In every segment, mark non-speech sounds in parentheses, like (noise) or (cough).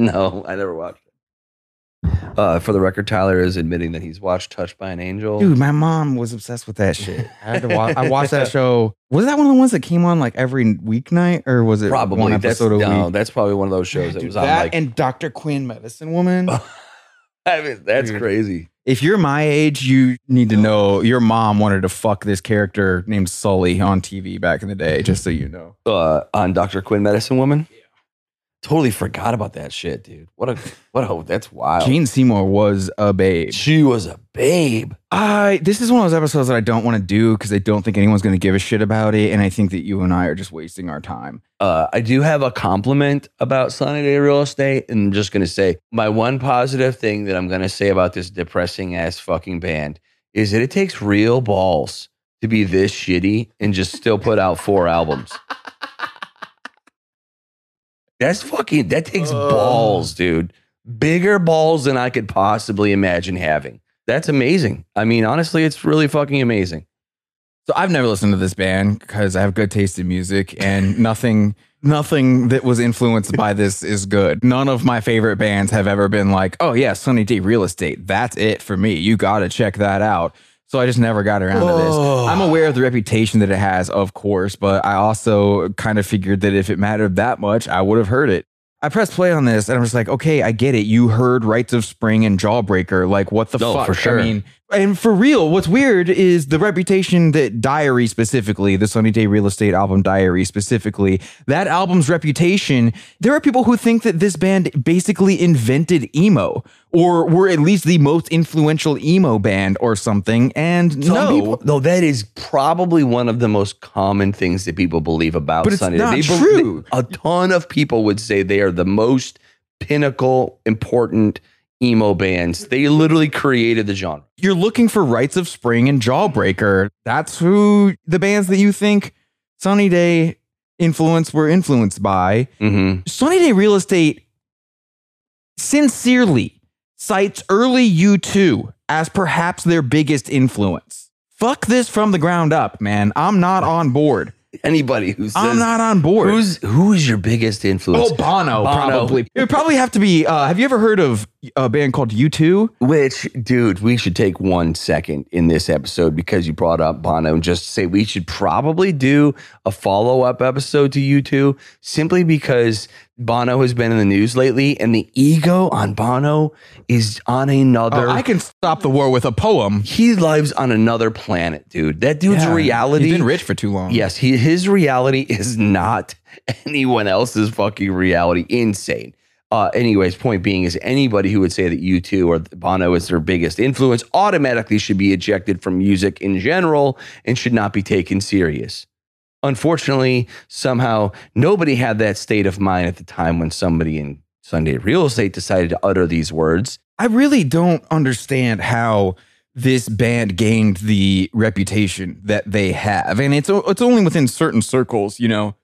No, I never watched it. Uh, for the record, Tyler is admitting that he's watched Touched by an Angel. Dude, my mom was obsessed with that shit. I had to watch. I watched that (laughs) show. Was that one of the ones that came on like every weeknight, or was it probably one that's, episode a week. no, week? that's probably one of those shows that Dude, was on that like. and Dr. Quinn, Medicine Woman. (laughs) I mean, that's Dude. crazy. if you're my age, you need to know your mom wanted to fuck this character named Sully on TV back in the day. Just so you know. Uh, on Dr. Quinn, Medicine Woman. Totally forgot about that shit, dude. What a what a that's wild. Jane Seymour was a babe. she was a babe. I this is one of those episodes that I don't want to do because I don't think anyone's going to give a shit about it, and I think that you and I are just wasting our time. Uh, I do have a compliment about Sunny Day Real Estate, and I'm just gonna say my one positive thing that I'm gonna say about this depressing ass fucking band is that it takes real balls to be this shitty and just still put out four albums. (laughs) That's fucking that takes Ugh. balls, dude. Bigger balls than I could possibly imagine having. That's amazing. I mean, honestly, it's really fucking amazing. So I've never listened to this band because I have good taste in music, and (laughs) nothing, nothing that was influenced by this is good. None of my favorite bands have ever been like, "Oh yeah, Sunny Day Real Estate. That's it for me. You got to check that out." So I just never got around to this. Oh. I'm aware of the reputation that it has, of course, but I also kind of figured that if it mattered that much, I would have heard it. I pressed play on this and I'm just like, okay, I get it. You heard Rites of Spring and Jawbreaker. Like, what the No, fuck? for sure. I mean, and for real, what's weird is the reputation that Diary specifically, the Sunny Day Real Estate album Diary specifically, that album's reputation, there are people who think that this band basically invented emo or were at least the most influential emo band or something. And Some no, people, no, that is probably one of the most common things that people believe about But it's Sunny Day. not They true. they- a ton of people would say they are the most pinnacle, important emo bands. They literally created the genre. you're looking for Rites of Spring and Jawbreaker. That's who the bands that you think Sunny Day influence were influenced by. Mm-hmm. Sunny Day Real Estate sincerely cites early U2 as perhaps their biggest influence. Fuck this from the ground up, man. I'm not on board. Anybody who says I'm not on board. who's who is your biggest influence? oh, Bono, Bono. probably. It would probably have to be. Uh, have you ever heard of a band called U2? Which, dude, we should take one second in this episode because you brought up Bono and just say we should probably do a follow up episode to U2 simply because Bono has been in the news lately and the ego on Bono is on another. Oh, I can stop the war with a poem. he lives on another planet, dude. That dude's Yeah, reality. He's been rich for too long. Yes, he, his reality is not (laughs) anyone else's fucking reality. Insane. Uh, anyways, point being is anybody who would say that U2 or Bono is their biggest influence automatically should be ejected from music in general and should not be taken serious. Unfortunately, somehow nobody had that state of mind at the time when somebody in Sunday Real Estate decided to utter these words. I really don't understand how this band gained the reputation that they have. And it's it's only within certain circles, you know.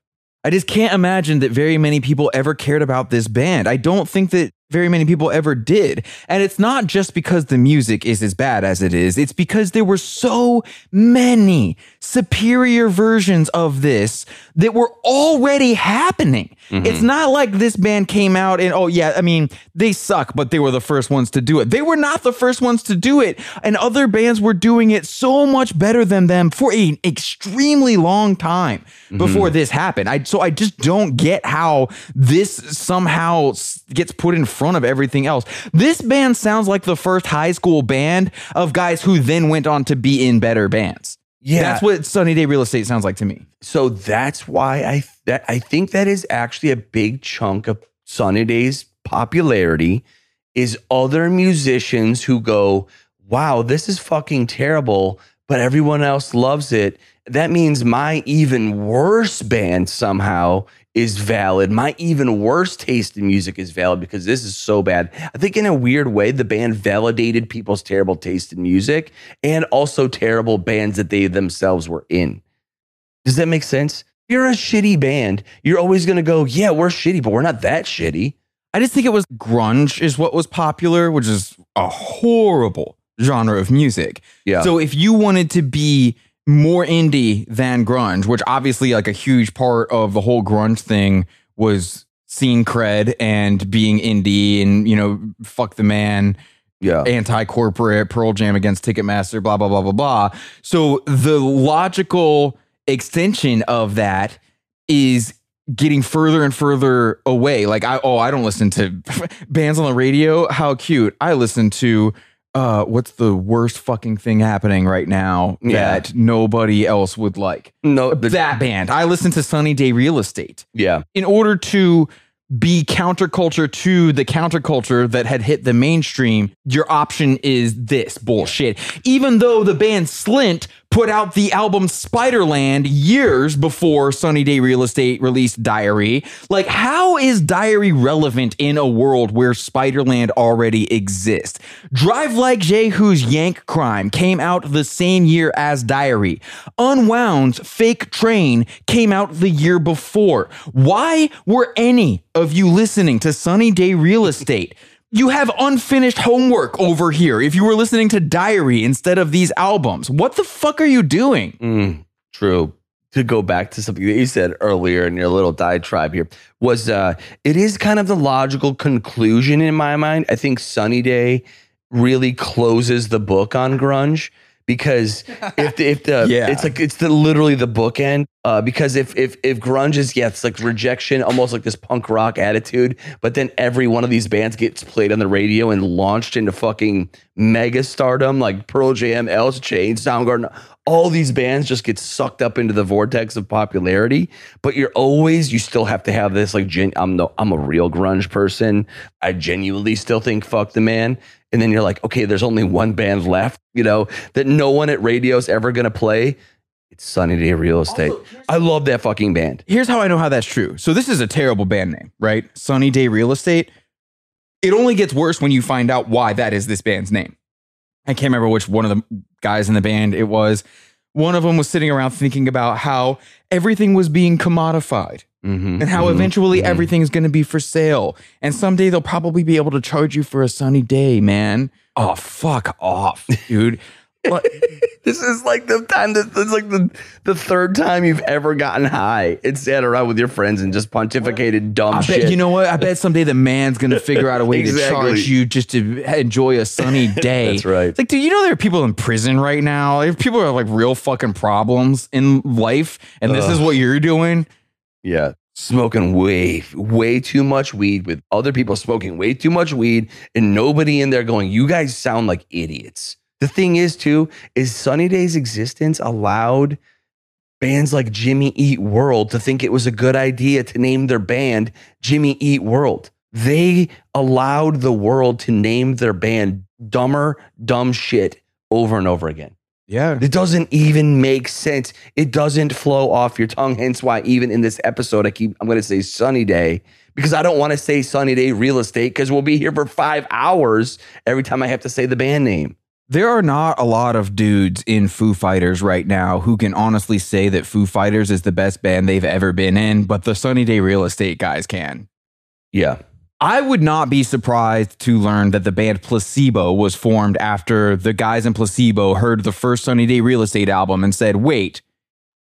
I just can't imagine that very many people ever cared about this band. I don't think that very many people ever did. And it's not just because the music is as bad as it is. It's because there were so many superior versions of this that were already happening. Mm-hmm. It's not like this band came out and, oh, yeah, I mean, they suck, but they were the first ones to do it. They were not the first ones to do it. And other bands were doing it so much better than them for an extremely long time mm-hmm. before this happened. I, so I just don't get how this somehow gets put in front of everything else. This band sounds like the first high school band of guys who then went on to be in better bands. Yeah. That's what Sunny Day Real Estate sounds like to me. So that's why I that I think that is actually a big chunk of Sunny Day's popularity is other musicians who go, "Wow, this is fucking terrible, but everyone else loves it. That means my even worse band somehow is valid. My even worse taste in music is valid because this is so bad. I think in a weird way, the band validated people's terrible taste in music and also terrible bands that they themselves were in. Does that make sense? If you're a shitty band, you're always going to go, yeah, we're shitty, but we're not that shitty. I just think it was grunge is what was popular, which is a horrible genre of music. Yeah. So if you wanted to be more indie than grunge, which obviously like a huge part of the whole grunge thing was scene cred and being indie and you know fuck the man yeah. anti-corporate pearl jam against ticketmaster blah blah blah blah blah. So the logical extension of that is getting further and further away. Like i oh i don't listen to (laughs) bands on the radio. How cute. I listen to uh what's the worst fucking thing happening right now Yeah. that nobody else would like no, but that band i listen to sunny day real estate yeah. in order to be counterculture to the counterculture that had hit the mainstream, your option is this bullshit. Even though the band Slint put out the album Spiderland years before Sunny Day Real Estate released Diary, like how is Diary relevant in a world where Spiderland already exists? Drive Like Jehu's Yank Crime came out the same year as Diary. Unwound's Fake Train came out the year before. Why were any of you listening to Sunny Day Real Estate? You have unfinished homework over here if you were listening to Diary instead of these albums. What the fuck are you doing? Mm, true. To go back to something that you said earlier in your little diatribe here was uh it is kind of the logical conclusion in my mind. I think Sunny Day really closes the book on grunge because (laughs) if the, if the Yeah. it's like it's the literally the bookend uh because if if if grunge is yeah it's like rejection almost like this punk rock attitude but then every one of these bands gets played on the radio and launched into fucking mega stardom like Pearl Jam, Alice in Chains, Soundgarden all these bands just get sucked up into the vortex of popularity but you're always you still have to have this like gen, I'm no I'm a real grunge person I genuinely still think fuck the man and then you're like okay there's only one band left you know that no one at radio's ever going to play it's Sunny Day Real Estate I love that fucking band Here's how I know how that's true. So this is a terrible band name, right? Sunny Day Real Estate. It only gets worse when you find out why that is this band's name. I can't remember which one of the guys in the band it was. One of them was sitting around thinking about how everything was being commodified Mhm, and how mhm, eventually mhm. everything's going to be for sale. And someday they'll probably be able to charge you for a sunny day, man. Oh, fuck off, dude. (laughs) (laughs) This is like the time that this is like the, the third time you've ever gotten high and sat around with your friends and just pontificated dumb I shit. bet you know what? I bet someday the man's gonna figure out a way to charge you just to enjoy a sunny (laughs) day. That's right. It's like, do you know there are people in prison right now? Are people have like real fucking problems in life, and this is what you're doing. Yeah. Smoking way, way too much weed with other people smoking way too much weed and nobody in there going, you guys sound like idiots. The thing is, too, is Sunny Day's existence allowed bands like Jimmy Eat World to think it was a good idea to name their band Jimmy Eat World. They allowed the world to name their band dumber, dumb shit over and over again. Yeah. It doesn't even make sense. It doesn't flow off your tongue. Hence why even in this episode, I keep I'm gonna say sunny day because I don't want to say sunny day real estate because we'll be here for five hours every time I have to say the band name. There are not a lot of dudes in Foo Fighters right now who can honestly say that Foo Fighters is the best band they've ever been in, but the Sunny Day Real Estate guys can. Yeah. I would not be surprised to learn that the band Placebo was formed after the guys in Placebo heard the first Sunny Day Real Estate album and said, wait,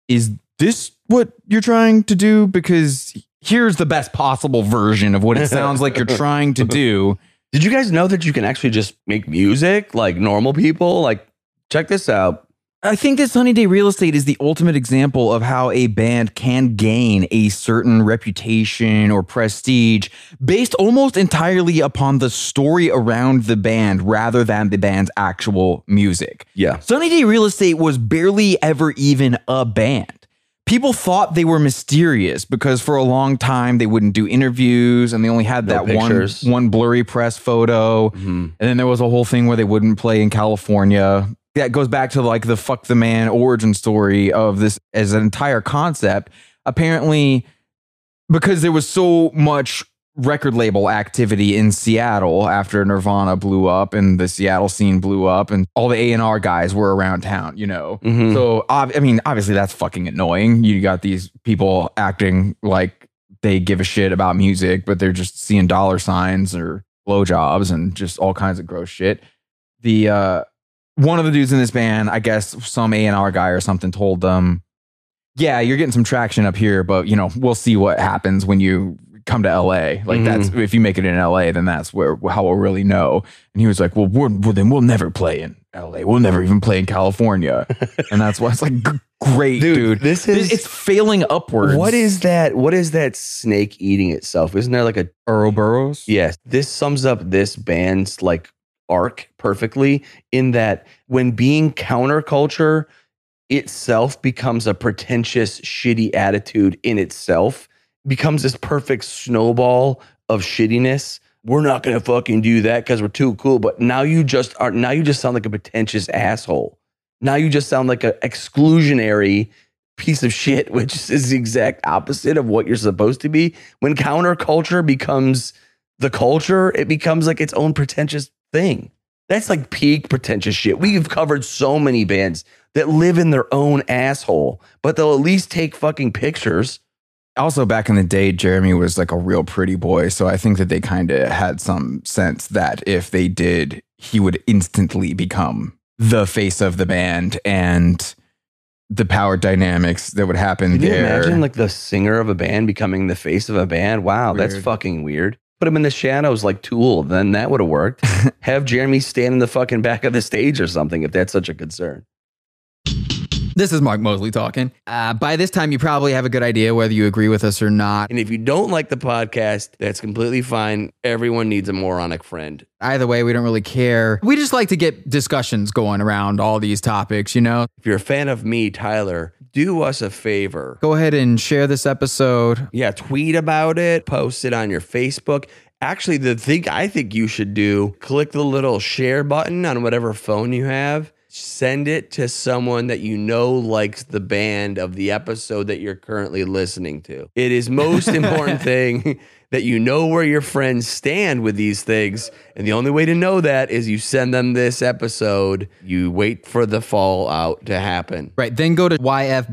is this what you're trying to do? Because here's the best possible version of what it sounds like you're (laughs) trying to do. Did you guys know that you can actually just make music like normal people? Like, check this out. I think that Sunny Day Real Estate is the ultimate example of how a band can gain a certain reputation or prestige based almost entirely upon the story around the band rather than the band's actual music. Yeah. Sunny Day Real Estate was barely ever even a band. People thought they were mysterious because for a long time they wouldn't do interviews and they only had No that one pictures. one blurry press photo. Mhm. And then there was a whole thing where they wouldn't play in California that goes back to like the fuck the man origin story of this as an entire concept. Apparently, because there was so much record label activity in Seattle after Nirvana blew up and the Seattle scene blew up and all the A&R guys were around town, you know. Mhm. So I mean, obviously that's fucking annoying. You got these people acting like they give a shit about music, but they're just seeing dollar signs or blowjobs and just all kinds of gross shit. The uh one of the dudes in this band, I guess some A&R guy or something told them, "Yeah, you're getting some traction up here, but you know, we'll see what happens when you come to LA. Like Mhm. that's if you make it in LA, then that's where how we'll really know." And he was like, "Well, we're, well then we'll never play in LA. We'll never even play in California." (laughs) and that's why it's like g- great, Dude, dude. this is- it's failing upwards. What is that? What is that snake eating itself? Isn't there like a Ouroboros? Yes, this sums up this band's like arc perfectly in that when being counterculture itself becomes a pretentious, shitty attitude in itself, becomes this perfect snowball of shittiness. We're not gonna fucking do that because we're too cool. But now you just are now you just sound like a pretentious asshole. Now you just sound like an exclusionary piece of shit, (laughs) which is the exact opposite of what you're supposed to be. When counterculture becomes the culture, it becomes like its own pretentious thing. That's like peak pretentious shit. We've covered so many bands that live in their own asshole, but they'll at least take fucking pictures. Also back in the day jeremy was like a real pretty boy so i think that they kind of had some sense that if they did he would instantly become the face of the band and the power dynamics that would happen Can you there imagine like the singer of a band becoming the face of a band? Wow, that's Weird. fucking weird. Put him in the shadows like Tool, then that would have worked. (laughs) Have Jeremy stand in the fucking back of the stage or something if that's such a concern. This is Mark Mosley talking. Uh, by this time, you probably have a good idea whether you agree with us or not. And if you don't like the podcast, that's completely fine. Everyone needs a moronic friend. Either way, we don't really care. We just like to get discussions going around all these topics, you know? If you're a fan of me, Tyler, do us a favor. Go ahead and share this episode. Yeah, tweet about it, post it on your Facebook. Actually, the thing I think you should do, click the little share button on whatever phone you have. Send it to someone that you know likes the band of the episode that you're currently listening to. It is most (laughs) important thing that you know where your friends stand with these things. And the only way to know that is you send them this episode. You wait for the fallout to happen. Right. Then go to yfbspod.com.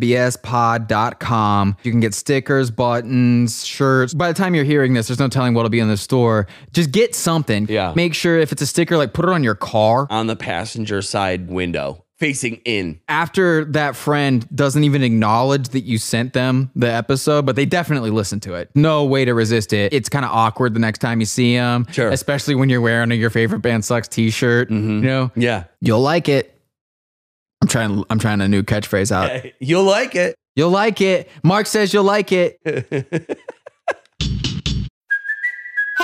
You can get stickers, buttons, shirts. By the time you're hearing this, there's no telling what'll be in the store. Just get something. Yeah. Make sure if it's a sticker, like put it on your car. On the passenger side window, facing in. After that friend doesn't even acknowledge that you sent them the episode, but they definitely listen to it. No way to resist it. It's kind of awkward the next time you see them. Sure. Especially when you're wearing a your favorite band sucks t-shirt. Mm-hmm. You know, Yeah. you'll like it. I'm trying. I'm trying a new catchphrase out. (laughs) You'll like it. You'll like it. Mark says you'll like it. (laughs)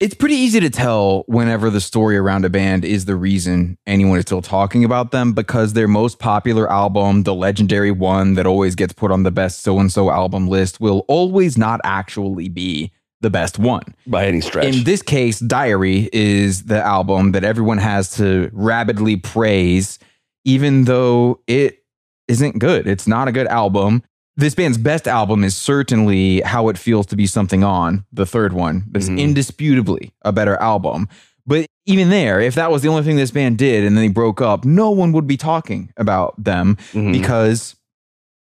It's pretty easy to tell whenever the story around a band is the reason anyone is still talking about them because their most popular album, the legendary one that always gets put on the best so and so album list, will always not actually be the best one. By any stretch. In this case, Diary is the album that everyone has to rabidly praise, even though it isn't good. It's not a good album. This band's best album is certainly How It Feels to Be Something On, the third one. That's Mhm. indisputably a better album. But even there, if that was the only thing this band did and then they broke up, no one would be talking about them Mhm. because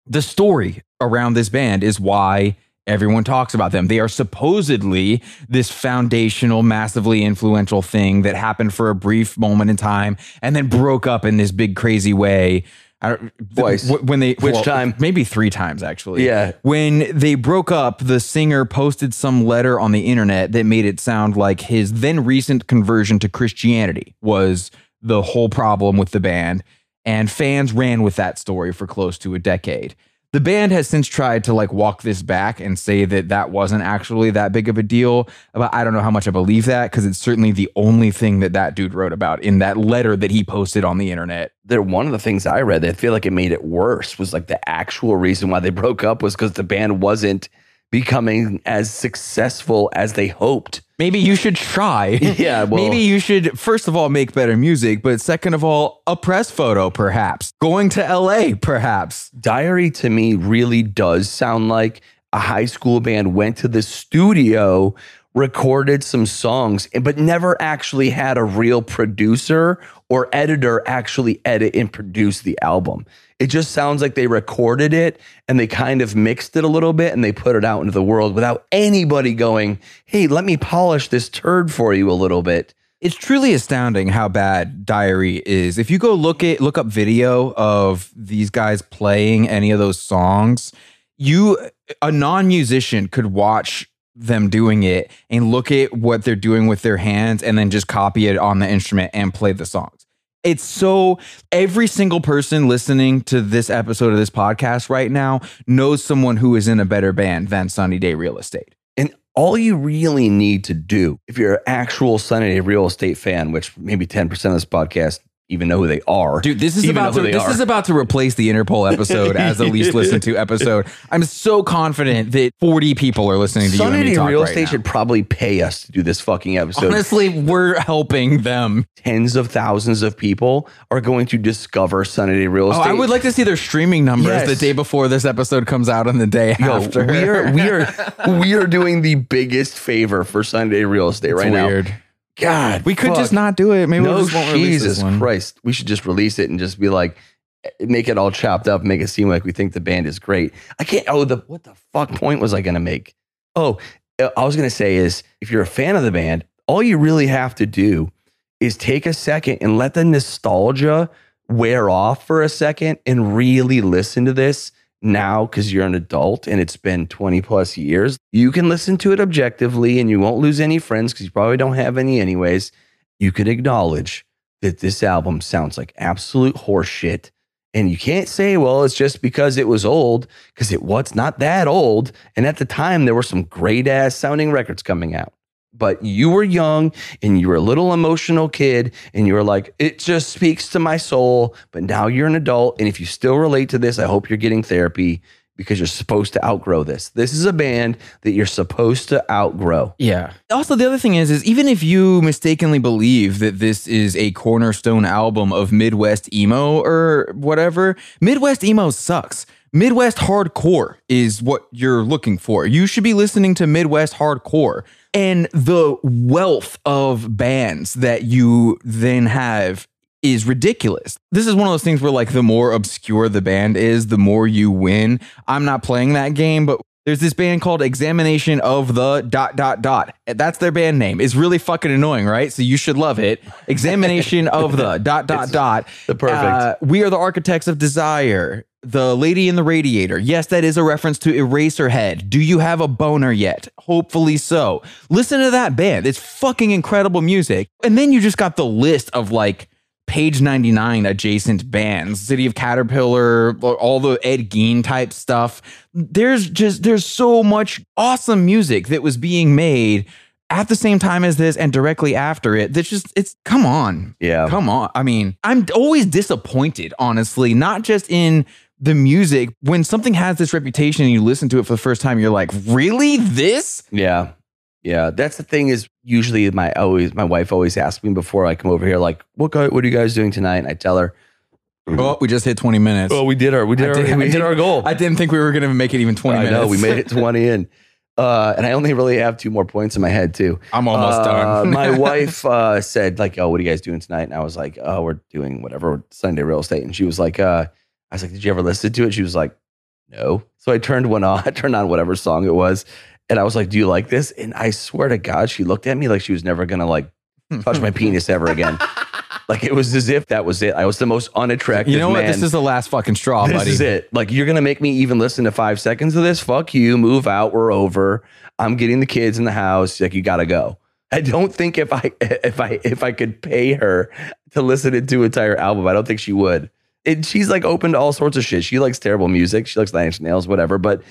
the story around this band is why everyone talks about them. They are supposedly this foundational, massively influential thing that happened for a brief moment in time and then broke up in this big, crazy way. I don't- Twice. wh- When they Which time? Maybe three times actually. Yeah. When they broke up, the singer posted some letter on the internet that made it sound like his then recent conversion to Christianity was the whole problem with the band. and fans ran with that story for close to a decade. The band has since tried to like walk this back and say that that wasn't actually that big of a deal. But I don't know how much I believe that because it's certainly the only thing that that dude wrote about in that letter that he posted on the internet. That one of the things I read that I feel like it made it worse was like the actual reason why they (laughs) broke up was because the band wasn't becoming as successful as they hoped. Maybe you should try. (laughs) Yeah, (laughs) well- Maybe you should, first of all, make better music, but second of all, a press photo, perhaps. Going to LA, perhaps. Diary to me really does sound like a high school band went to the studio, recorded some songs, but never actually had a real producer or editor actually edit and produce the album. It just sounds like they recorded it and they kind of mixed it a little bit and they put it out into the world without anybody going, hey, let me polish this turd for you a little bit. It's truly astounding how bad Diary is. If you go look at look up video of these guys playing any of those songs, you a non-musician could watch them doing it and look at what they're doing with their hands and then just copy it on the instrument and play the songs. It's so every single person listening to this episode of this podcast right now knows someone who is in a better band than Sunny Day Real Estate. And all you really need to do, if you're an actual Sunny Day real estate fan, which maybe 10% of this podcast even know who they are. Dude, this is about to this are. is about to replace the Interpol episode as the least listened to (laughs) episode. I'm so confident that 40 people are listening to you and me talk real right estate now. should probably pay us to do this fucking episode. Honestly, we're helping them. Tens of thousands of people are going to discover Sunny Day real Oh, estate. I would like to see their streaming numbers Yes. the day before this episode comes out and the day Yo, after. we are we are (laughs) we are doing the biggest favor for Sunday real estate right now. God, We could fuck. just not do it. Maybe we just won't release Jesus this one. Christ. We should just release it and just be like, make it all chopped up, make it seem like we think the band is great. I can't. Oh, the what the fuck point was I going to make? Oh, uh, I was going to say is if you're a fan of the band, all you really have to do is take a second and let the nostalgia wear off for a second and really listen to this now because you're an adult and it's been 20 plus years. You can listen to it objectively and you won't lose any friends because you probably don't have any anyways. You can acknowledge that this album sounds like absolute horseshit. And you can't say, well, it's just because it was old, because it was not that old. And at the time, there were some great ass sounding records coming out. But you were young and you were a little emotional kid, and you were like, it just speaks to my soul. But now you're an adult. And if you still relate to this, I hope you're getting therapy because you're supposed to outgrow this. This is a band that you're supposed to outgrow. Yeah. Also, the other thing is, is even if you mistakenly believe that this is a cornerstone album of Midwest emo or whatever, Midwest emo sucks. Midwest hardcore is what you're looking for. You should be listening to Midwest hardcore. And the wealth of bands that you then have is ridiculous. This is one of those things where like the more obscure the band is, the more you win. I'm not playing that game, but there's this band called Examination of the dot dot dot. That's their band name. It's really fucking annoying, right? So you should love it. Examination of the (laughs) dot dot dot. the perfect. Uh, we are the architects of desire. The lady in the radiator. Yes, that is a reference to Eraserhead. Do you have a boner yet? Hopefully so. Listen to that band. It's fucking incredible music. And then you just got the list of like page 99 adjacent bands city of caterpillar all the ed gein type stuff there's just there's so much awesome music that was being made at the same time as this and directly after it that's just it's come on Yeah. come on i mean i'm always disappointed honestly not just in the music when something has this reputation and you listen to it for the first time you're like really this Yeah. Yeah. That's the thing is usually my always my wife always asks me before I come over here, like, what guy, what are you guys doing tonight? And I tell her, oh we just hit 20 minutes Oh, we did our we did I our did- we I hit did- our goal. i didn't think we were gonna make it even 20 I minutes know we made it 20 in. (laughs) Uh, and I only really have two more points in my head too. i'm almost Uh, done my (laughs) wife uh, said like, "Oh, what are you guys doing tonight?" And I was like, "Oh, we're doing whatever Sunday real estate." And she was like, uh, "I was like, did you ever listen to it?" She was like, "No." So I turned one on. (laughs) I turned on whatever song it was, and I was like, "Do you like this?" And I swear to God, she looked at me like she was never gonna like touch my penis ever again. (laughs) Like it was as if that was it. I was the most unattractive. You know what? man. This is the last fucking straw, This buddy. is it. Like you're gonna make me even listen to five seconds of this? Fuck you. Move out. We're over. I'm getting the kids in the house. Like you gotta go. I don't think if I (laughs) if I if I could pay her to listen to an entire album, I don't think she would. And she's like open to all sorts of shit. She likes terrible music. She likes Nine Inch Nails, whatever. But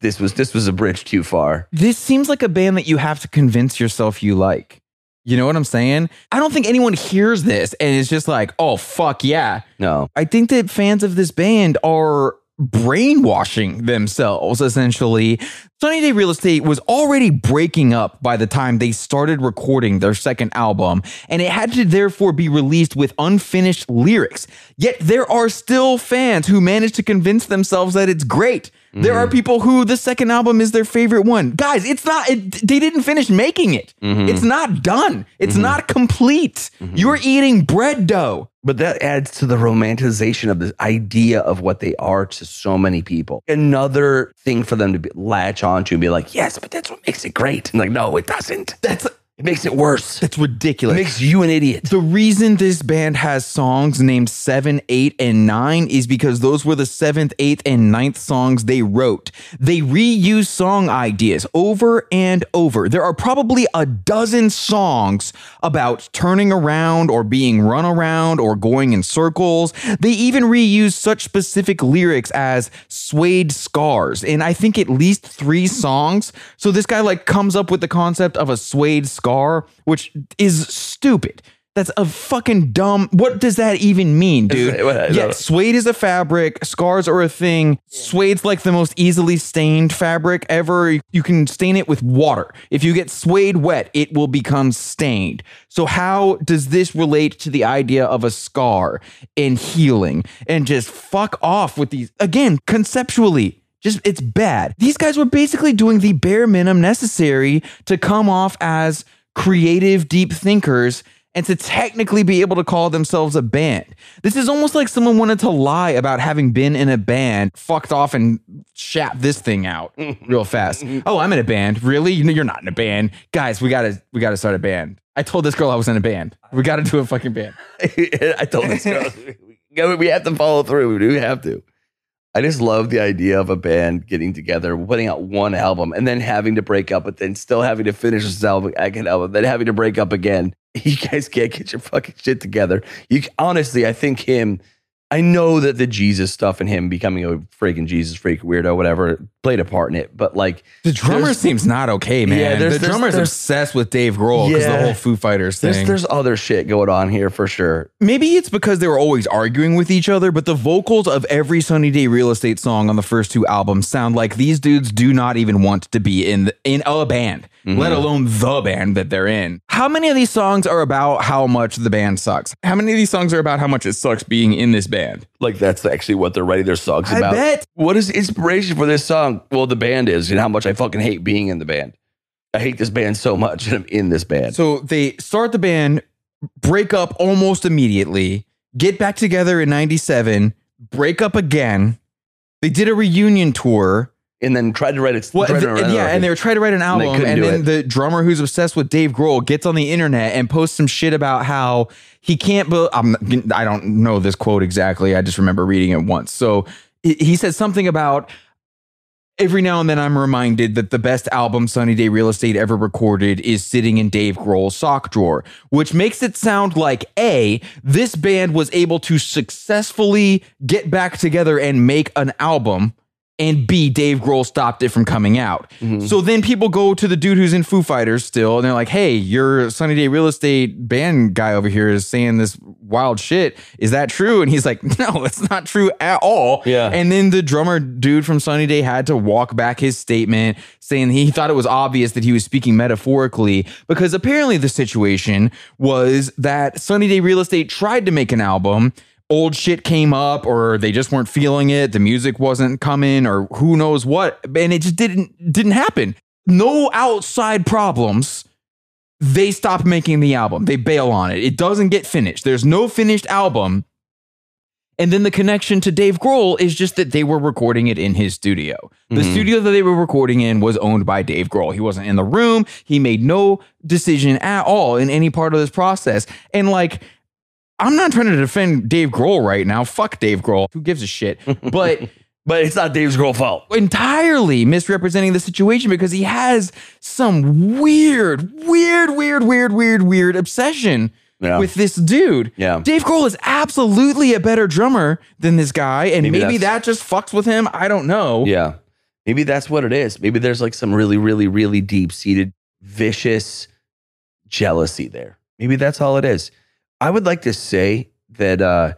this was this was a bridge too far. This seems like a band that you have to convince yourself you like. You know what I'm saying? I don't think anyone hears this and is just like, oh, fuck yeah. No. I think that fans of this band are brainwashing themselves essentially. Sunny Day Real Estate was already breaking up by the time they started recording their second album, and it had to therefore be released with unfinished lyrics. Yet there are still fans who manage to convince themselves that it's great. There are people who the second album is their favorite one. Guys, it's not, it, they didn't finish making it. Mm-hmm. It's not done. It's mm-hmm. not complete. Mm-hmm. You're eating bread dough. But that adds to the romanticization of this idea of what they are to so many people. Another thing for them to be, latch onto and be like, yes, but that's what makes it great. And like, no, it doesn't. That's, It makes it worse. that's It ridiculous. makes you an idiot. The reason this band has songs named 7, 8, and 9 is because those were the 7th, 8th, and ninth songs they wrote. They reuse song ideas over and over. There are probably a dozen songs about turning around or being run around or going in circles. They even reuse such specific lyrics as suede scars in I think at least three songs. So this guy like comes up with the concept of a suede scar, which is stupid. That's a fucking dumb. What does that even mean, dude? it- what- Yeah, suede is a fabric. Scars are a thing. Suede's like the most easily stained fabric ever. You can stain it with water. If you get suede wet, it will become stained. So how does this relate to the idea of a scar and healing? And just fuck off with these again conceptually. Just it's bad. These guys were basically doing the bare minimum necessary to come off as creative, deep thinkers and to technically be able to call themselves a band. This is almost like someone wanted to lie about having been in a band, fucked off and shat this thing out (laughs) real fast. oh, I'm in a band. Really? No, you're not in a band. Guys, we gotta we gotta start a band. I told this girl I was in a band. We gotta do a fucking band. (laughs) I told this girl, (laughs) we- we have to follow through. We do have to. I just love the idea of a band getting together, putting out one album, and then having to break up, but then still having to finish this album, album, then having to break up again. (laughs) You guys can't get your fucking shit together. You honestly, I think him. I know that the Jesus stuff and him becoming a freaking Jesus freak weirdo, whatever, played a part in it. But like The drummer seems not okay, man. Yeah, there's- the there's- drummer's there's- obsessed with Dave Grohl because the whole Foo Fighters thing. there's there's other shit going on here for sure. Maybe it's because they were always arguing with each other, but the vocals of every Sunny Day Real Estate song on the first two albums sound like these dudes do not even want to be in the, in a band, let mm-hmm. alone the band that they're in. How many of these songs are about how much the band sucks? How many of these songs are about how much it sucks being in this band? Like that's actually what they're writing their songs I about. bet. What is the inspiration for this song? Well, the band is, and how much I fucking hate being in the band. I hate this band so much, (laughs) and I'm in this band. So they start the band, break up almost immediately, get back together in 97, break up again. They did a reunion tour. And then tried to write it. Well, tried to th- write it yeah, and they were trying to write an album, couldn't and, then it. the drummer who's obsessed with Dave Grohl gets on the internet and posts some shit about how he can't. Be- I'm, I don't know this quote exactly. I just remember reading it once. So he he said something about every now and then I'm reminded that the best album Sunny Day Real Estate ever recorded is sitting in Dave Grohl's sock drawer, which makes it sound like A, this band was able to successfully get back together and make an album. And B, Dave Grohl stopped it from coming out. Mm-hmm. So then people go to the dude who's in Foo Fighters still, and they're like, hey, your Sunny Day Real Estate band guy over here is saying this wild shit. Is that true? And he's like, (laughs) no, it's not true at all. Yeah. And then the drummer dude from Sunny Day had to walk back his statement saying he thought it was obvious that he was speaking metaphorically because apparently the situation was that Sunny Day Real Estate tried to make an album. Old shit came up, or they just weren't feeling it. The music wasn't coming, or who knows what, and it just didn't didn't happen. No outside problems they stop making the album. They bail on it. It doesn't get finished. There's no finished album. And then the connection to Dave Grohl is just that they were recording it in his studio. The mm-hmm. studio that they were recording in was owned by Dave Grohl. He wasn't in the room. He made no decision at all in any part of this process. And like, I'm not trying to defend Dave Grohl right now. Fuck Dave Grohl. Who gives a shit? But (laughs) but it's not Dave Grohl's fault. entirely misrepresenting the situation because he has some weird, weird, weird, weird, weird, weird obsession Yeah. with this dude. Yeah. Dave Grohl is absolutely a better drummer than this guy, and Maybe maybe, that just fucks with him. I don't know. Yeah. Maybe that's what it is. Maybe there's like some really, really, really deep seated, vicious jealousy there. Maybe that's all it is. I would like to say that uh,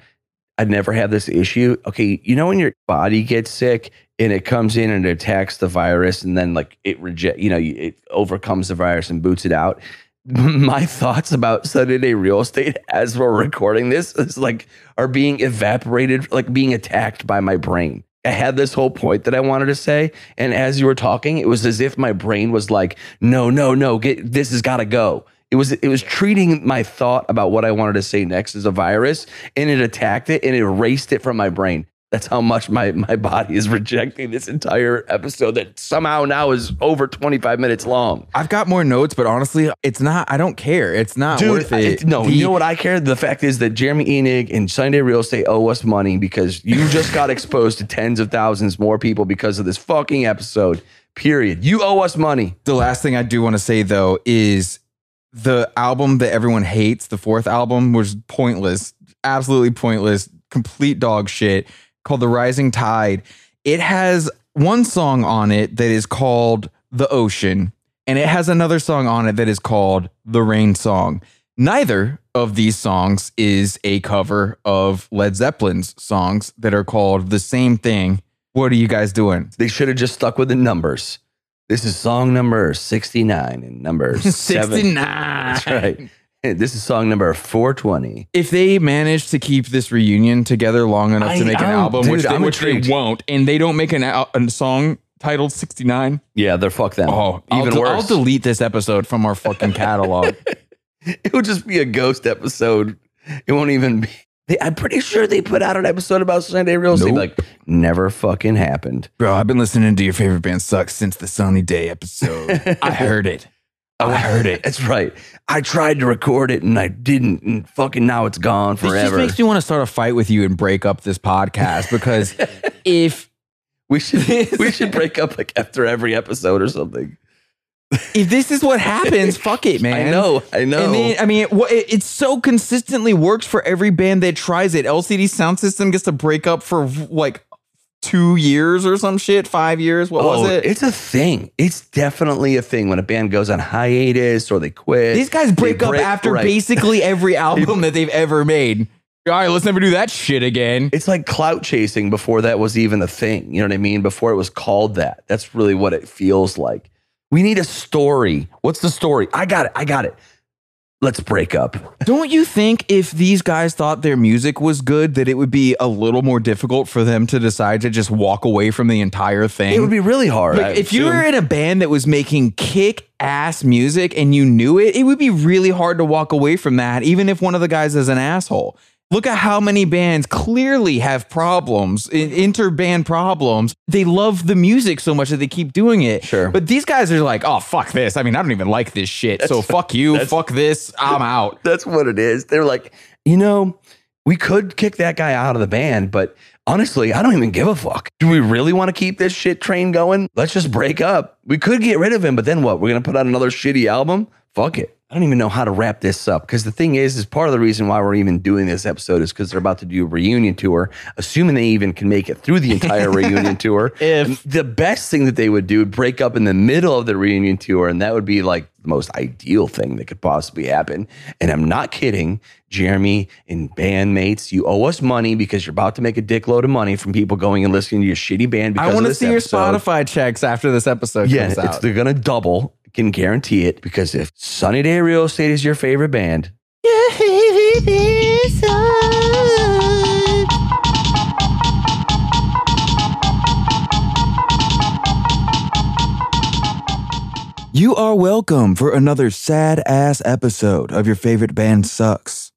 I'd never have this issue. Okay, you know when your body gets sick and it comes in and it attacks the virus and then like it reject, you know, it overcomes the virus and boots it out. My thoughts about Sunny Day Real Estate (laughs) as we're recording this is like are being evaporated, like being attacked by my brain. I had this whole point that I wanted to say, and as you were talking, it was as if my brain was like, "No, no, no, get this has got to go." It was it was treating my thought about what I wanted to say next as a virus, and it attacked it and it erased it from my brain. That's how much my my body is rejecting this entire episode that somehow now is over 25 minutes long. I've got more notes, but honestly, it's not. I don't care. It's not worth it. no, The- you know what I care? The fact is that Jeremy Enigk and Sunday Real Estate owe us money because you just got exposed to tens of thousands more people because of this fucking episode. Period. You owe us money. The last thing I do want to say though is the album that everyone hates, the fourth album, was pointless, absolutely pointless, complete dog shit. Called The Rising Tide. It has one song on it that is called The Ocean, and it has another song on it that is called The Rain Song. Neither of these songs is a cover of Led Zeppelin's songs that are called the same thing. What are you guys doing? They should have just stuck with the numbers. This is song number 69 and number (laughs) 7. That's right. (laughs) This is song number 420. if they manage to keep this reunion together long enough I- to make an I'm- album, dude, which, they, which they won't, and they don't make an al- a song titled 69, Yeah, they're fuck them. oh, even I'll, worse. I'll delete this episode from our fucking (laughs) catalog. it would just be a ghost episode. It won't even be. They, I'm pretty sure they put out an episode about Sunday Real Estate. Nope. Like, never fucking happened. Bro, I've been listening to your favorite band sucks since the Sunny Day episode. I (laughs) heard it. Oh, I heard it. That's right. I tried to record it and I didn't, and fucking now it's gone forever. This just makes me want to start a fight with you and break up this podcast because (laughs) if we should we (laughs) should break up like after every episode or something. If this is what happens, fuck it, (laughs) man. I know, I know. And then, I mean, what it, it so consistently works for every band that tries it. LCD Soundsystem gets to break up for like two years or some shit, five years. What was Oh, it? It's a thing. It's definitely a thing when a band goes on hiatus or they quit. These guys they break up after right. basically every (laughs) album that they've ever made. All right, let's never do that shit again. It's like clout chasing before that was even a thing. You know what I mean? Before it was called that. That's really what it feels like. We need a story. What's the story? I got it. I got it. Let's break up. (laughs) Don't you think if these guys thought their music was good, that it would be a little more difficult for them to decide to just walk away from the entire thing? It would be really hard. Like, if you were in a band that was making kick ass music and you knew it, it would be really hard to walk away from that, even if one of the guys is an asshole. Look at how many bands clearly have problems, in- interband problems. They love the music so much that they keep doing it. Sure. But these guys are like, oh, fuck this. I mean, I don't even like this shit. so fuck you. Fuck this. I'm out. (laughs) That's what it is. They're like, you know, we could kick that guy out of the band, but honestly, I don't even give a fuck. Do we really want to keep this shit train going? Let's just break up. We could get rid of him, but then what? We're going to put out another shitty album? Fuck it. I don't even know how to wrap this up because the thing is, is part of the reason why we're even doing this episode is because they're about to do a reunion tour, assuming they even can make it through the entire (laughs) reunion tour. If- the best thing that they would do would break up in the middle of the reunion tour, and that would be like the most ideal thing that could possibly happen. And I'm not kidding, Jeremy and bandmates, you owe us money because you're about to make a dickload of money from people going and listening to your shitty band. Because I want to see your. Spotify checks after this episode Yeah, they're gonna double. Can guarantee it because if Sunny Day Real Estate is your favorite band, You are welcome for another sad ass episode of your favorite band sucks.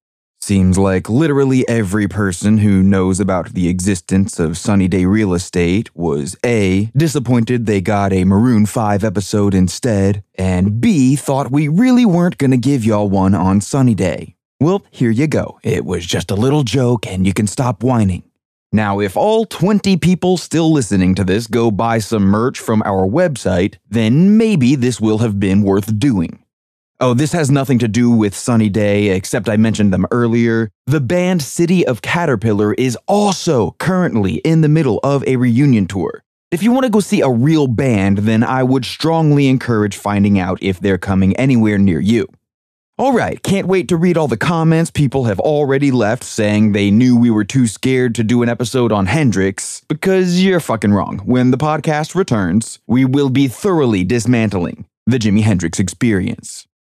Seems like literally every person who knows about the existence of Sunny Day Real Estate was A, disappointed they got a Maroon 5 episode instead, and B, thought we really weren't gonna give y'all one on Sunny Day. Well, here you go. It was just a little joke and you can stop whining. Now, if all 20 people still listening to this go buy some merch from our website, then maybe this will have been worth doing. Oh, this has nothing to do with Sunny Day, except I mentioned them earlier. The band City of Caterpillar is also currently in the middle of a reunion tour. If you want to go see a real band, then I would strongly encourage finding out if they're coming anywhere near you. All right, can't wait to read all the comments people have already left saying they knew we were too scared to do an episode on Hendrix, because you're fucking wrong. When the podcast returns, we will be thoroughly dismantling the Jimi Hendrix experience.